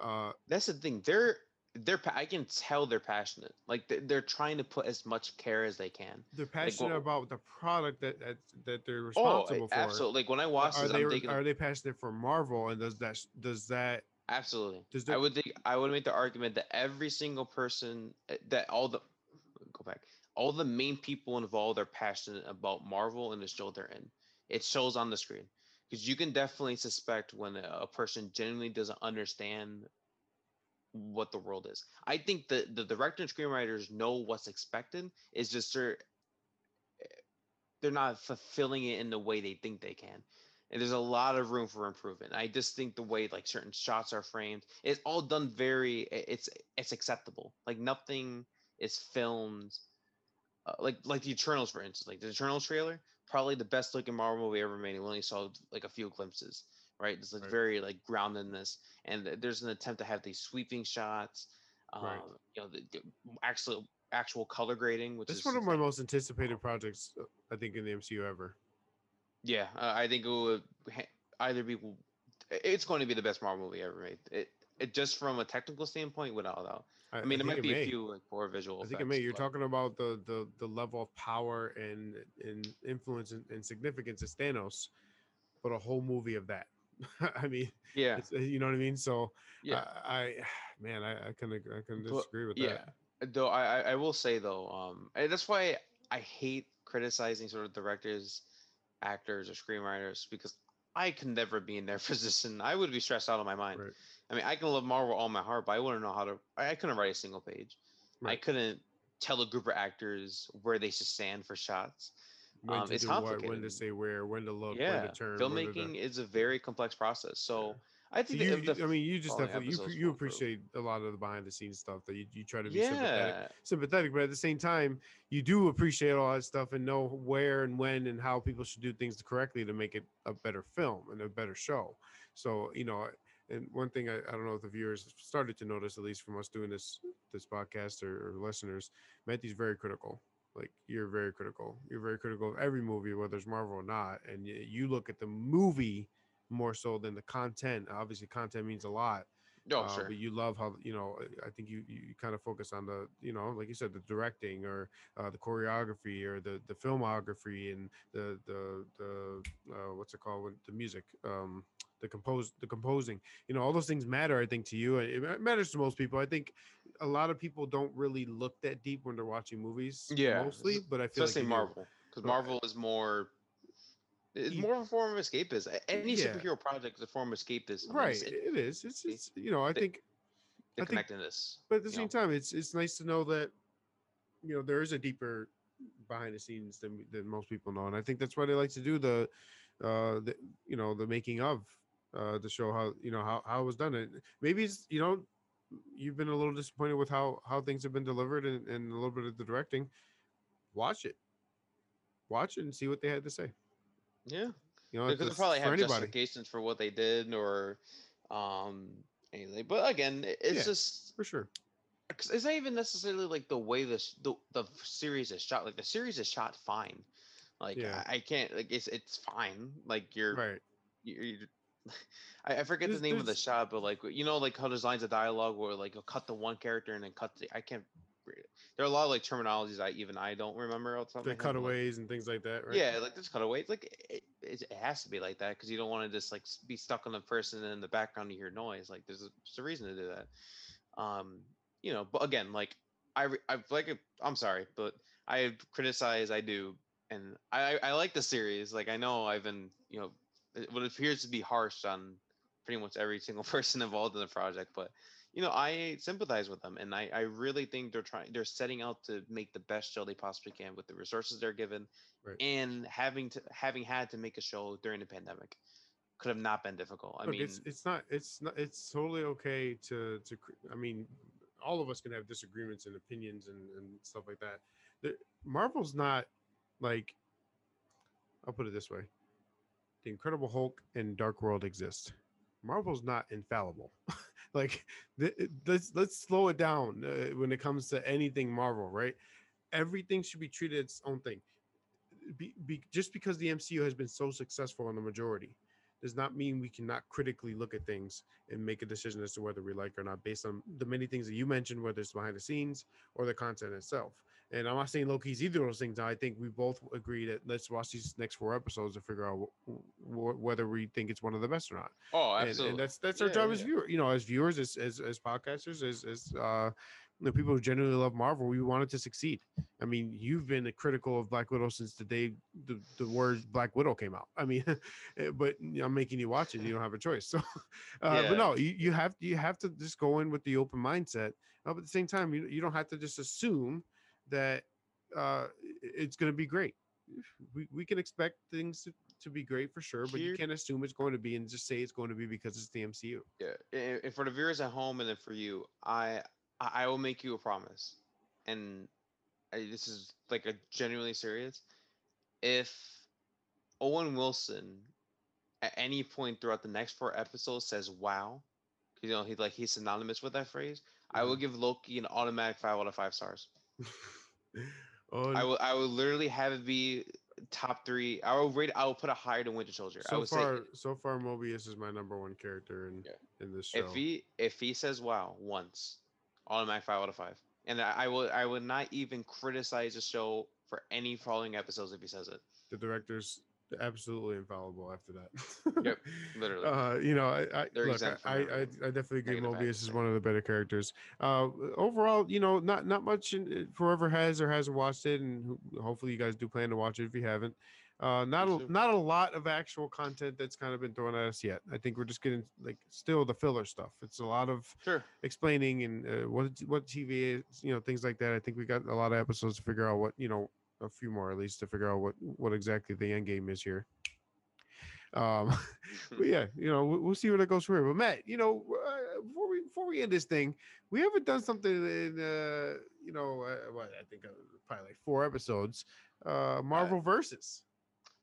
Uh,
that's the thing. They're they're I can tell they're passionate. Like they're trying to put as much care as they can.
They're passionate like, well, about the product that that, that they're oh, responsible oh,
for. Absolutely. Like when I watch
are
this,
they
I'm thinking,
are they passionate for Marvel and does that does that
absolutely? Does that, I would think I would make the argument that every single person eh, that all the go back all the main people involved are passionate about Marvel and the show they're in. It shows on the screen because you can definitely suspect when a person genuinely doesn't understand what the world is. I think the the director and screenwriters know what's expected. Is just they're they're not fulfilling it in the way they think they can. And there's a lot of room for improvement. I just think the way like certain shots are framed, it's all done very it's it's acceptable. Like nothing is filmed uh, like like the Eternals, for instance, like the Eternals trailer, probably the best looking Marvel movie ever made. We only saw like a few glimpses, right? It's like right. very like groundedness, and there's an attempt to have these sweeping shots. Um, right. You know, the, the actual actual color grading, which
That's
is
one of my most anticipated projects, uh, I think, in the MCU ever.
Yeah, uh, I think it would either be. It's going to be the best Marvel movie ever made. It, it just from a technical standpoint, without doubt. I, I mean, there might be may. a few like poor visual.
I think it may. You're but... talking about the the the level of power and and influence and, and significance of Thanos, but a whole movie of that. I mean,
yeah,
you know what I mean. So, yeah, I, I man, I, I can I can disagree with
yeah.
that.
Though I, I will say though, um, and that's why I hate criticizing sort of directors, actors, or screenwriters because I could never be in their position. I would be stressed out of my mind.
Right.
I mean, I can love Marvel all my heart, but I wouldn't know how to. I, I couldn't write a single page. I couldn't tell a group of actors where they should stand for shots.
When
Um,
to
it's
do what, when to say where, when to look, when
yeah,
to turn. when to
filmmaking is a very complex process. So I
So
think
you,
the
I mean, you just definitely you, you appreciate a lot of the behind the scenes stuff that you, you try to be sympathetic,
yeah,
sympathetic, but at the same time, you do appreciate all that stuff and know where and when and how people should do things correctly to make it a better film and a better show. So you know, and one thing I, I don't know if the viewers started to notice, at least from us doing this this podcast or, or listeners, Matthew's very critical. Like you're very critical. You're very critical of every movie, whether it's Marvel or not, and you look at the movie more so than the content. Obviously, content means a lot,
oh
uh,
sure,
but you love how you know. I- think you you kind of focus on the you know, like you said, the directing or uh, the choreography or the the filmography and the the the uh, what's it called? The music, um, the compose the composing. You know, all those things matter. I think to you, and it matters to most people. I think a lot of people don't really look that deep when they're watching movies.
Yeah,
mostly, but I feel
especially
like.
Marvel because Marvel is more. It's more of a form of escapism. Any
Yeah.
superhero project is a form of escapism.
Right,
it-
it is. It's, it's you know, I
they-
think
the
I think-
connectedness.
but at the same
know?
time it's it's nice to know that you know there is a deeper behind the scenes than than most people know and i think that's why they like to do the uh the you know the making of uh to show how you know how, how it was done and maybe it's you know you've been a little disappointed with how how things have been delivered and, and a little bit of the directing watch it watch it and see what they had to say
Yeah,
you know
they could probably have
anybody
justifications for what they did or um anything. But again, it's
Yeah.
just
for sure
'cause it's not even necessarily like the way this the, the series is shot. Like the series is shot fine. Like
Yeah.
I, I can't like it's it's fine. Like you're
right
you you I, I forget
There's-
the name of the shot, but like you know, like how there's lines of dialogue where like you'll cut the one character and then cut the I can't. re- There are a lot of like terminologies I even I don't remember. Off the
the
my like,
cutaways and things like that right
Yeah, like there's cutaways. Like it, it, it has to be like that because you don't want to just like be stuck on the person and in the background you hear noise. Like there's a, there's a reason to do that. Um, you know, but again, like I I like it- I'm sorry, but I criticize I do, and I I like the series. Like I know I've been you know what appears to be harsh on pretty much every single person involved in the project, but you know I sympathize with them, and I I really think they're trying they're setting out to make the best show they possibly can with the resources they're given,
Right.
and having to having had to make a show during the pandemic could have not been difficult. I
Look,
mean,
it's it's not it's not it's totally okay to to I mean, all of us can have disagreements and opinions and, and stuff like that. The, Marvel's not like I'll put it this way: the Incredible Hulk and Dark World exist. Marvel's not infallible. like th- let's let's slow it down uh, when it comes to anything Marvel, right? Everything should be treated its own thing. Be, be, just because the MCU has been so successful in the majority does not mean we cannot critically look at things and make a decision as to whether we like or not based on the many things that you mentioned, whether it's behind the scenes or the content itself. And I'm not saying Loki's either of those things. I think we both agree that let's watch these next four episodes to figure out wh- wh- whether we think it's one of the best or not.
oh,
And-
absolutely.
And, that's that's our
Yeah,
job as viewers, you know, as viewers, as as, as podcasters, as as uh, the people who genuinely love Marvel. We want it to succeed. I mean, you've been critical of Black Widow since the day the, the word Black Widow came out. I mean, eh, but I'm making you watch it. You don't have a choice. So, uh,
Yeah.
but no, you, you have you have to just go in with the open mindset. Uh, but at the same time, you you don't have to just assume that uh, it's going to be great. We, we can expect things to, to be great for sure, but you can't assume it's going to be and just say it's going to be because it's the MCU.
yeah, and and for the viewers at home and then for you, I I will make you a promise, and I, this is like a genuinely serious. If Owen Wilson at any point throughout the next four episodes says "Wow," you know he like he's synonymous with that phrase, I will
Mhm.
give Loki an automatic five out of five stars.
oh,
I will I will literally have it be top three. I will rate. I will put a higher than Winter Soldier. I
so
would
far,
say
so far, Mobius is my number one character in
Yeah.
in this show.
if he if he says wow once, automatic five out of five. And I, I will I would not even criticize the show for any following episodes if he says it.
the director's absolutely infallible after that.
Yep, literally.
Uh, you know, I, I, look, I, I, I definitely agree. Mobius is one of the better characters. Uh, overall, you know, not not much. In, whoever has or hasn't watched it, and hopefully you guys do plan to watch it if you haven't. Uh, not a, not a lot of actual content that's kind of been thrown at us yet. I think we're just getting like still the filler stuff. It's a lot of
Sure.
explaining and uh, what what TV is, you know, things like that. I think we got a lot of episodes to figure out what you know, a few more at least to figure out what what exactly the end game is here. Um, but yeah, you know, we'll, we'll see where that goes from here. But Matt, you know, uh, before we before we end this thing, we haven't done something in uh, you know, uh, what I think uh, probably like four episodes. Uh, Marvel versus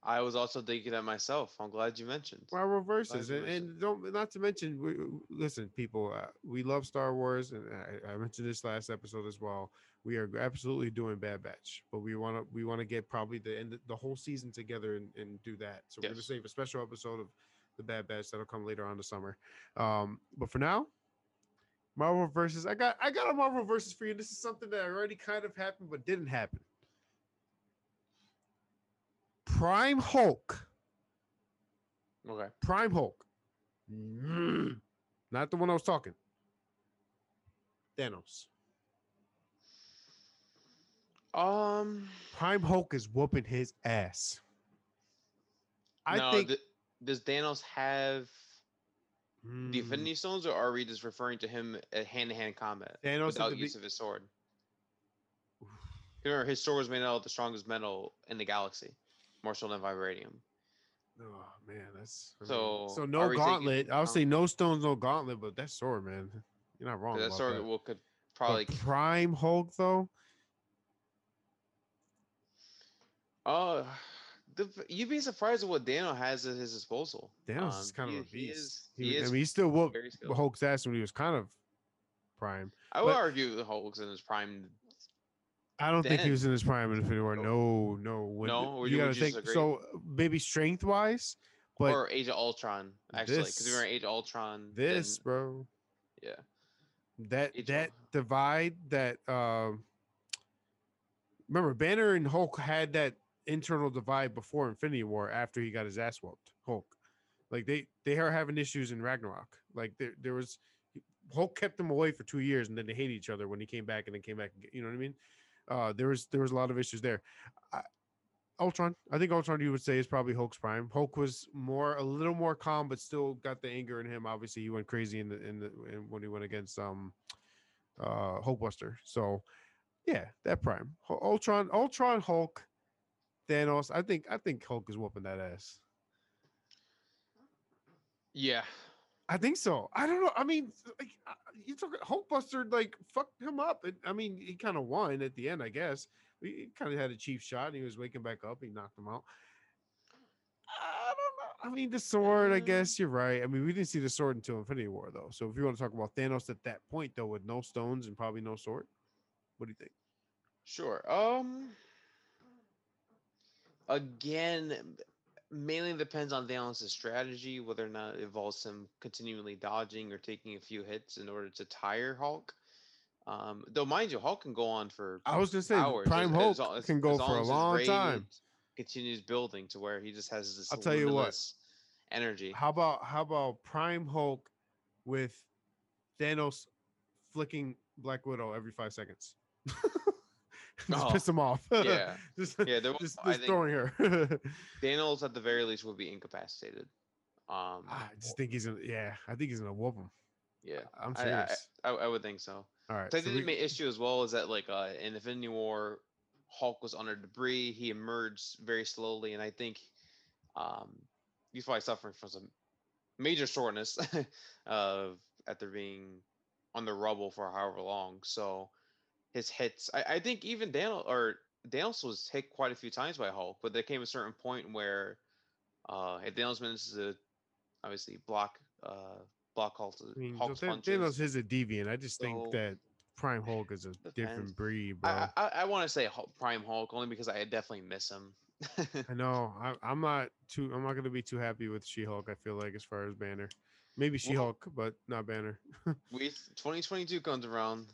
I was also thinking that myself. I'm glad you mentioned.
Marvel versus, and, and don't not to mention, we, listen, people, uh, we love Star Wars, and I, I mentioned this last episode as well. We are absolutely doing Bad Batch, but we want to we want to get probably the end the whole season together and, and do that. So we're gonna save a special episode of the Bad Batch that'll come later on the summer. Um, but for now, Marvel versus, I got I got a Marvel versus for you. This is something that already kind of happened but didn't happen. Prime Hulk.
Okay.
Prime Hulk. Mm. Not the one I was talking. Thanos.
Um.
Prime Hulk is whooping his ass. I
no,
think
th- does Thanos have the
Mm,
Infinity Stones, or are we just referring to him at hand-to-hand combat
Thanos at
without
the
use
be-
of his sword? Remember, his sword was made out of the strongest metal in the galaxy, more so than vibranium.
Oh man, that's
So,
so no gauntlet. I'll say
um,
no stones, no gauntlet, but that sword, man. You're not wrong.
that
about
sword
that.
will could
But
probably.
Prime Hulk though.
The, you'd be surprised at what Daniel has at his disposal.
Is
Um,
kind of
he-
a
he
beast.
is-
He,
he
was- I mean, he still whooped. Hulk's ass when he was kind of prime.
I would
but-
argue the Hulk's in his prime.
I don't think he was in his prime in Infinity War.
No.
No, no. When,
No?
You
you-
gotta think.
disagree?
So maybe strength wise, but
or Age of Ultron, actually, because we were in Age of Ultron.
this,
then-
bro,
yeah.
that
Age
that
Ul-
divide, that um, remember Banner and Hulk had that internal divide before Infinity War after he got his ass whooped. Hulk, like they they are having issues in Ragnarok. Like there there was Hulk kept them away for two years, and then they hated each other when he came back, and then came back. You know what I mean? Uh, there was there was a lot of issues there. I, Ultron, I think Ultron, you would say, is probably Hulk's prime. Hulk was more a little more calm, but still got the anger in him. Obviously, he went crazy in the in the in, when he went against um uh Hulkbuster. So yeah, that prime. Ultron, Ultron, Hulk, Thanos. I think I think Hulk is whooping that ass.
Yeah.
I think so. I don't know. I mean, like, uh, you took Hulkbuster like fucked him up. And, I mean, he kind of won at the end, I guess. He kind of had a cheap shot. And he was waking back up. He knocked him out. I don't know. I mean, the sword. I
Uh,
guess you're right. I mean, we didn't see the sword until Infinity War, though. So if you want to talk about Thanos at that point, though, with no stones and probably no sword, what do you think?
Sure. Um. Again, mainly depends on Thanos' strategy, whether or not it involves him continually dodging or taking a few hits in order to tire Hulk. Um, though, mind you, Hulk can go on for
I was just
saying,
Prime Hulk
as as-
can go for a long time.
Continues building to where he just has this
I'll tell you what.
energy.
How about how about Prime Hulk with Thanos flicking Black Widow every five seconds? just
Oh,
piss him off.
yeah.
just,
Yeah, there
just,
was- I
just throwing her.
Daniels, at the very least, would be incapacitated. Um,
I just think he's gonna. Yeah, I think he's gonna whoop him.
yeah,
I'm
I- I-
serious.
I, I would think so.
All right.
So I think
we-
the main issue as well is that like uh, in Infinity War, Hulk was under debris. He emerged very slowly, and I think um, he's probably suffering from some major soreness of after being on the rubble for however long. So his hits, I, I think even Daniel or Daniels was hit quite a few times by Hulk, but there came a certain point where uh, if Daniels manages to obviously block uh, block Hulk,
I mean,
Hulk's
Than-
punches.
Thanos is a deviant. I just think that Prime Hulk is a
Depends.
different breed, bro.
I, I, I want to say Hulk, Prime Hulk only because I definitely miss him.
I know. I, I'm not too. I'm not gonna be too happy with She-Hulk. I feel like as far as Banner, maybe She-Hulk, but not Banner.
we 2022 comes around.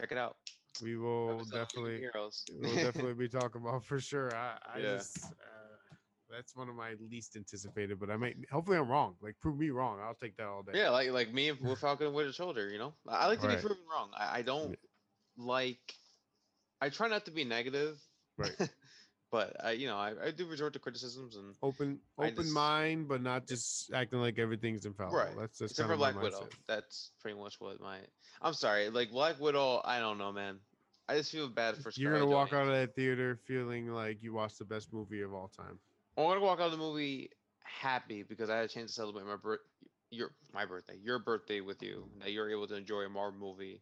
Check it out.
we will
Episode of League of
definitely.
heroes.
we'll definitely be talking about for sure. I, I
Yeah.
just, uh, that's one of my least anticipated, but I might hopefully I'm wrong. Like prove me wrong. I'll take that all day.
Yeah, like like me and with Falcon and Winter Soldier. You know, I I like to
Right.
be proven wrong. I, I don't like. I try not to be negative,
Right.
but I, you know, I, I do resort to criticisms and
Open open
just-
mind, but not just acting like everything's infallible.
Right.
That's that's
except for Black Widow.
mindset.
That's pretty much what my. I'm sorry, like Black Widow. I don't know, man. I just feel bad for.
You're gonna walk out of that theater feeling like you watched the best movie of all time.
I'm gonna walk out of the movie happy because I had a chance to celebrate my birth, your my birthday, your birthday with you. That you're able to enjoy a Marvel movie,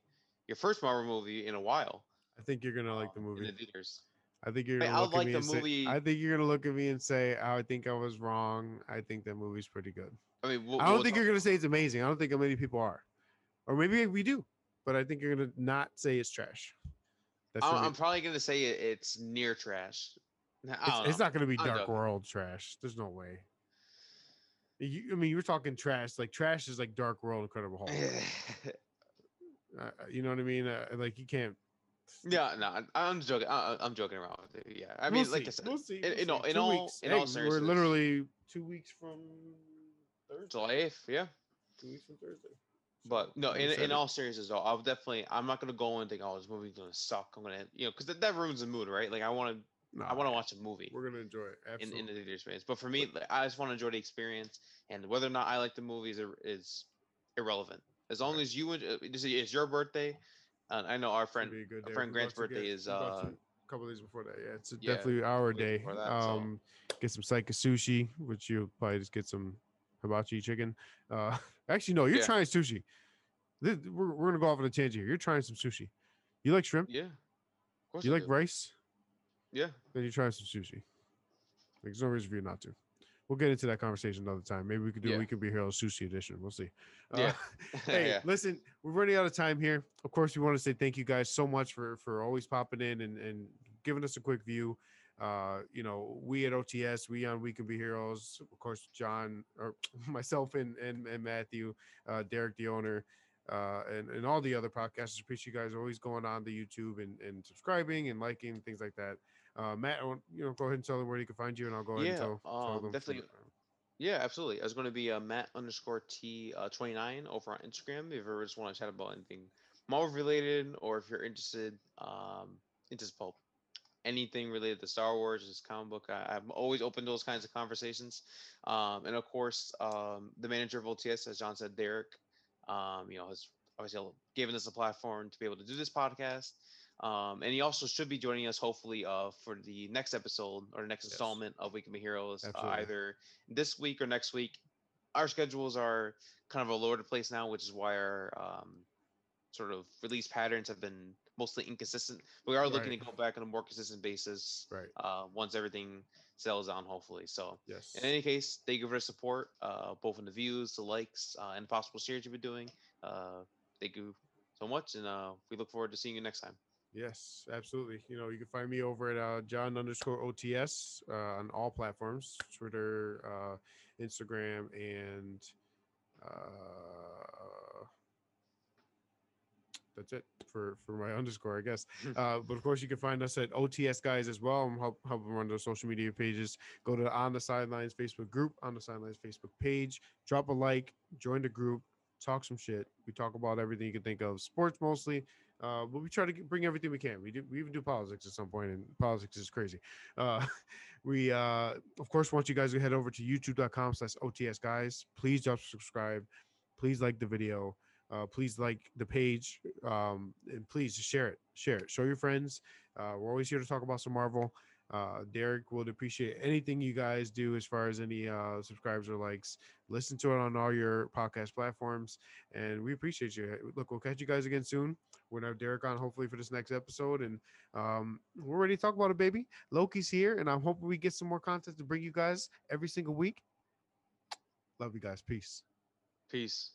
your first Marvel movie in a while.
I think you're gonna like the
um,
movie.
in the theaters.
I think you're gonna
I
look at
like
me
the
and say- I think you're gonna look at me and say, "I think I was wrong. I think that movie's pretty good."
I mean, we'll,
I don't
we'll
think
talk-
you're gonna say it's amazing. I don't think many people are, or maybe we do, but I think you're gonna not say it's trash. That's
I'm. I'm probably gonna say it, it's near trash.
It's, it's not gonna be
I'm
Dark
joking.
World trash. There's no way. You, I mean, you were talking trash. Like trash is like Dark World, Incredible Hulk. uh, you know what I mean? Uh, like you can't.
Yeah, no, I- I'm joking. I, I'm joking around with it. Yeah, I
We'll
mean, like
see,
I said,
we'll see.
in-
we'll
in all-
see.
in all-
weeks.
in all
Hey, we're literally two weeks from Thursday.
July 8th. Yeah.
Two weeks from Thursday.
But no, in, in all seriousness, though, I'll definitely. I'm not gonna go and think, oh, this movie's gonna suck. I'm gonna, you know, because that, that ruins the mood, right? Like I want to, I want to watch a movie
We're gonna enjoy it.
in,
Absolutely.
in the theater experience. But for me, like, I just want to enjoy the experience, and whether or not I like the movie is, is irrelevant. As long
Right.
as you, uh, it's your birthday, and I know our friend,
be a good
our friend
We're
Grant's
about to
birthday
get-
is,
we're about
uh,
to- a couple days before that. Yeah, it's
yeah,
definitely our
week
day.
before that, so-
um, get some Psycho sushi, which you'll probably just get some hibachi chicken. Uh, actually, no, you're
Yeah.
trying sushi. We're, we're gonna go off on a tangent here. You're trying some sushi. You like shrimp?
yeah. Of course
you
I
like
do.
rice?
Yeah.
Then you try some sushi. Like, there's no reason for you not to. We'll get into that conversation another time. Maybe we could do
Yeah.
We Can Be here Heroes sushi edition. We'll see. Uh,
Yeah.
hey,
yeah.
listen, we're running out of time here. Of course, we want to say thank you guys so much for for always popping in and and giving us a quick view. Uh, you know, we at OTS, we on We Can Be Heroes, of course, John or myself and and, and Matthew, uh, Derek, the owner, uh, and and all the other podcasters. Appreciate you guys always going on the YouTube and and subscribing and liking things like that. Uh, Matt, you know, go ahead and tell them where you can find you, and I'll go ahead and
Yeah,
tell, tell
um,
them.
definitely Yeah, absolutely. It's going to be uh, Matt underscore T uh, 29 over on Instagram. If you ever just want to chat about anything Marvel related, or if you're interested, um, into pulp, anything related to Star Wars, this comic book, I, I'm always open to those kinds of conversations. Um, and of course, um, the manager of OTS, as John said, Derek, um, you know, has obviously given us a platform to be able to do this podcast. Um, and he also should be joining us hopefully uh, for the next episode or the next
Yes.
installment of We Can Be Heroes, uh, either this week or next week. Our schedules are kind of all over the place now, which is why our um, sort of release patterns have been mostly inconsistent. We are looking
Right.
to go back on a more consistent basis
Right.
uh, once everything settles down, hopefully. So,
Yes.
in any case, thank you for the support, uh, both in the views, the likes, uh, and the possible shares you've been doing. Uh, thank you so much, and uh, we look forward to seeing you next time.
Yes, absolutely. You know, you can find me over at uh, John underscore OTS uh, on all platforms Twitter, uh, Instagram, and uh, that's it for, for my underscore, I guess. Uh, but of course, you can find us at OTS Guys as well. I'm help, helping run those social media pages. Go to On the Sidelines Facebook group, On the Sidelines Facebook page, drop a like, join the group, talk some shit. We talk about everything you can think of, sports mostly. Uh, but we try to get, bring everything we can. We do. We even do politics at some point, and politics is crazy. Uh, we, uh, of course, want you guys to head over to YouTube.com/slash OTS guys. Please drop subscribe. Please like the video. Uh, please like the page. Um, and please share it. Share it. Show your friends. Uh, we're always here to talk about some Marvel. Uh, Derek would appreciate anything you guys do as far as any uh, subscribes or likes. Listen to it on all your podcast platforms, and we appreciate you. Look, we'll catch you guys again soon. We're have Derek on hopefully for this next episode, and um, we're ready to talk about it, baby. Loki's here, and I'm hoping we get some more content to bring you guys every single week. Love you guys. Peace.
Peace.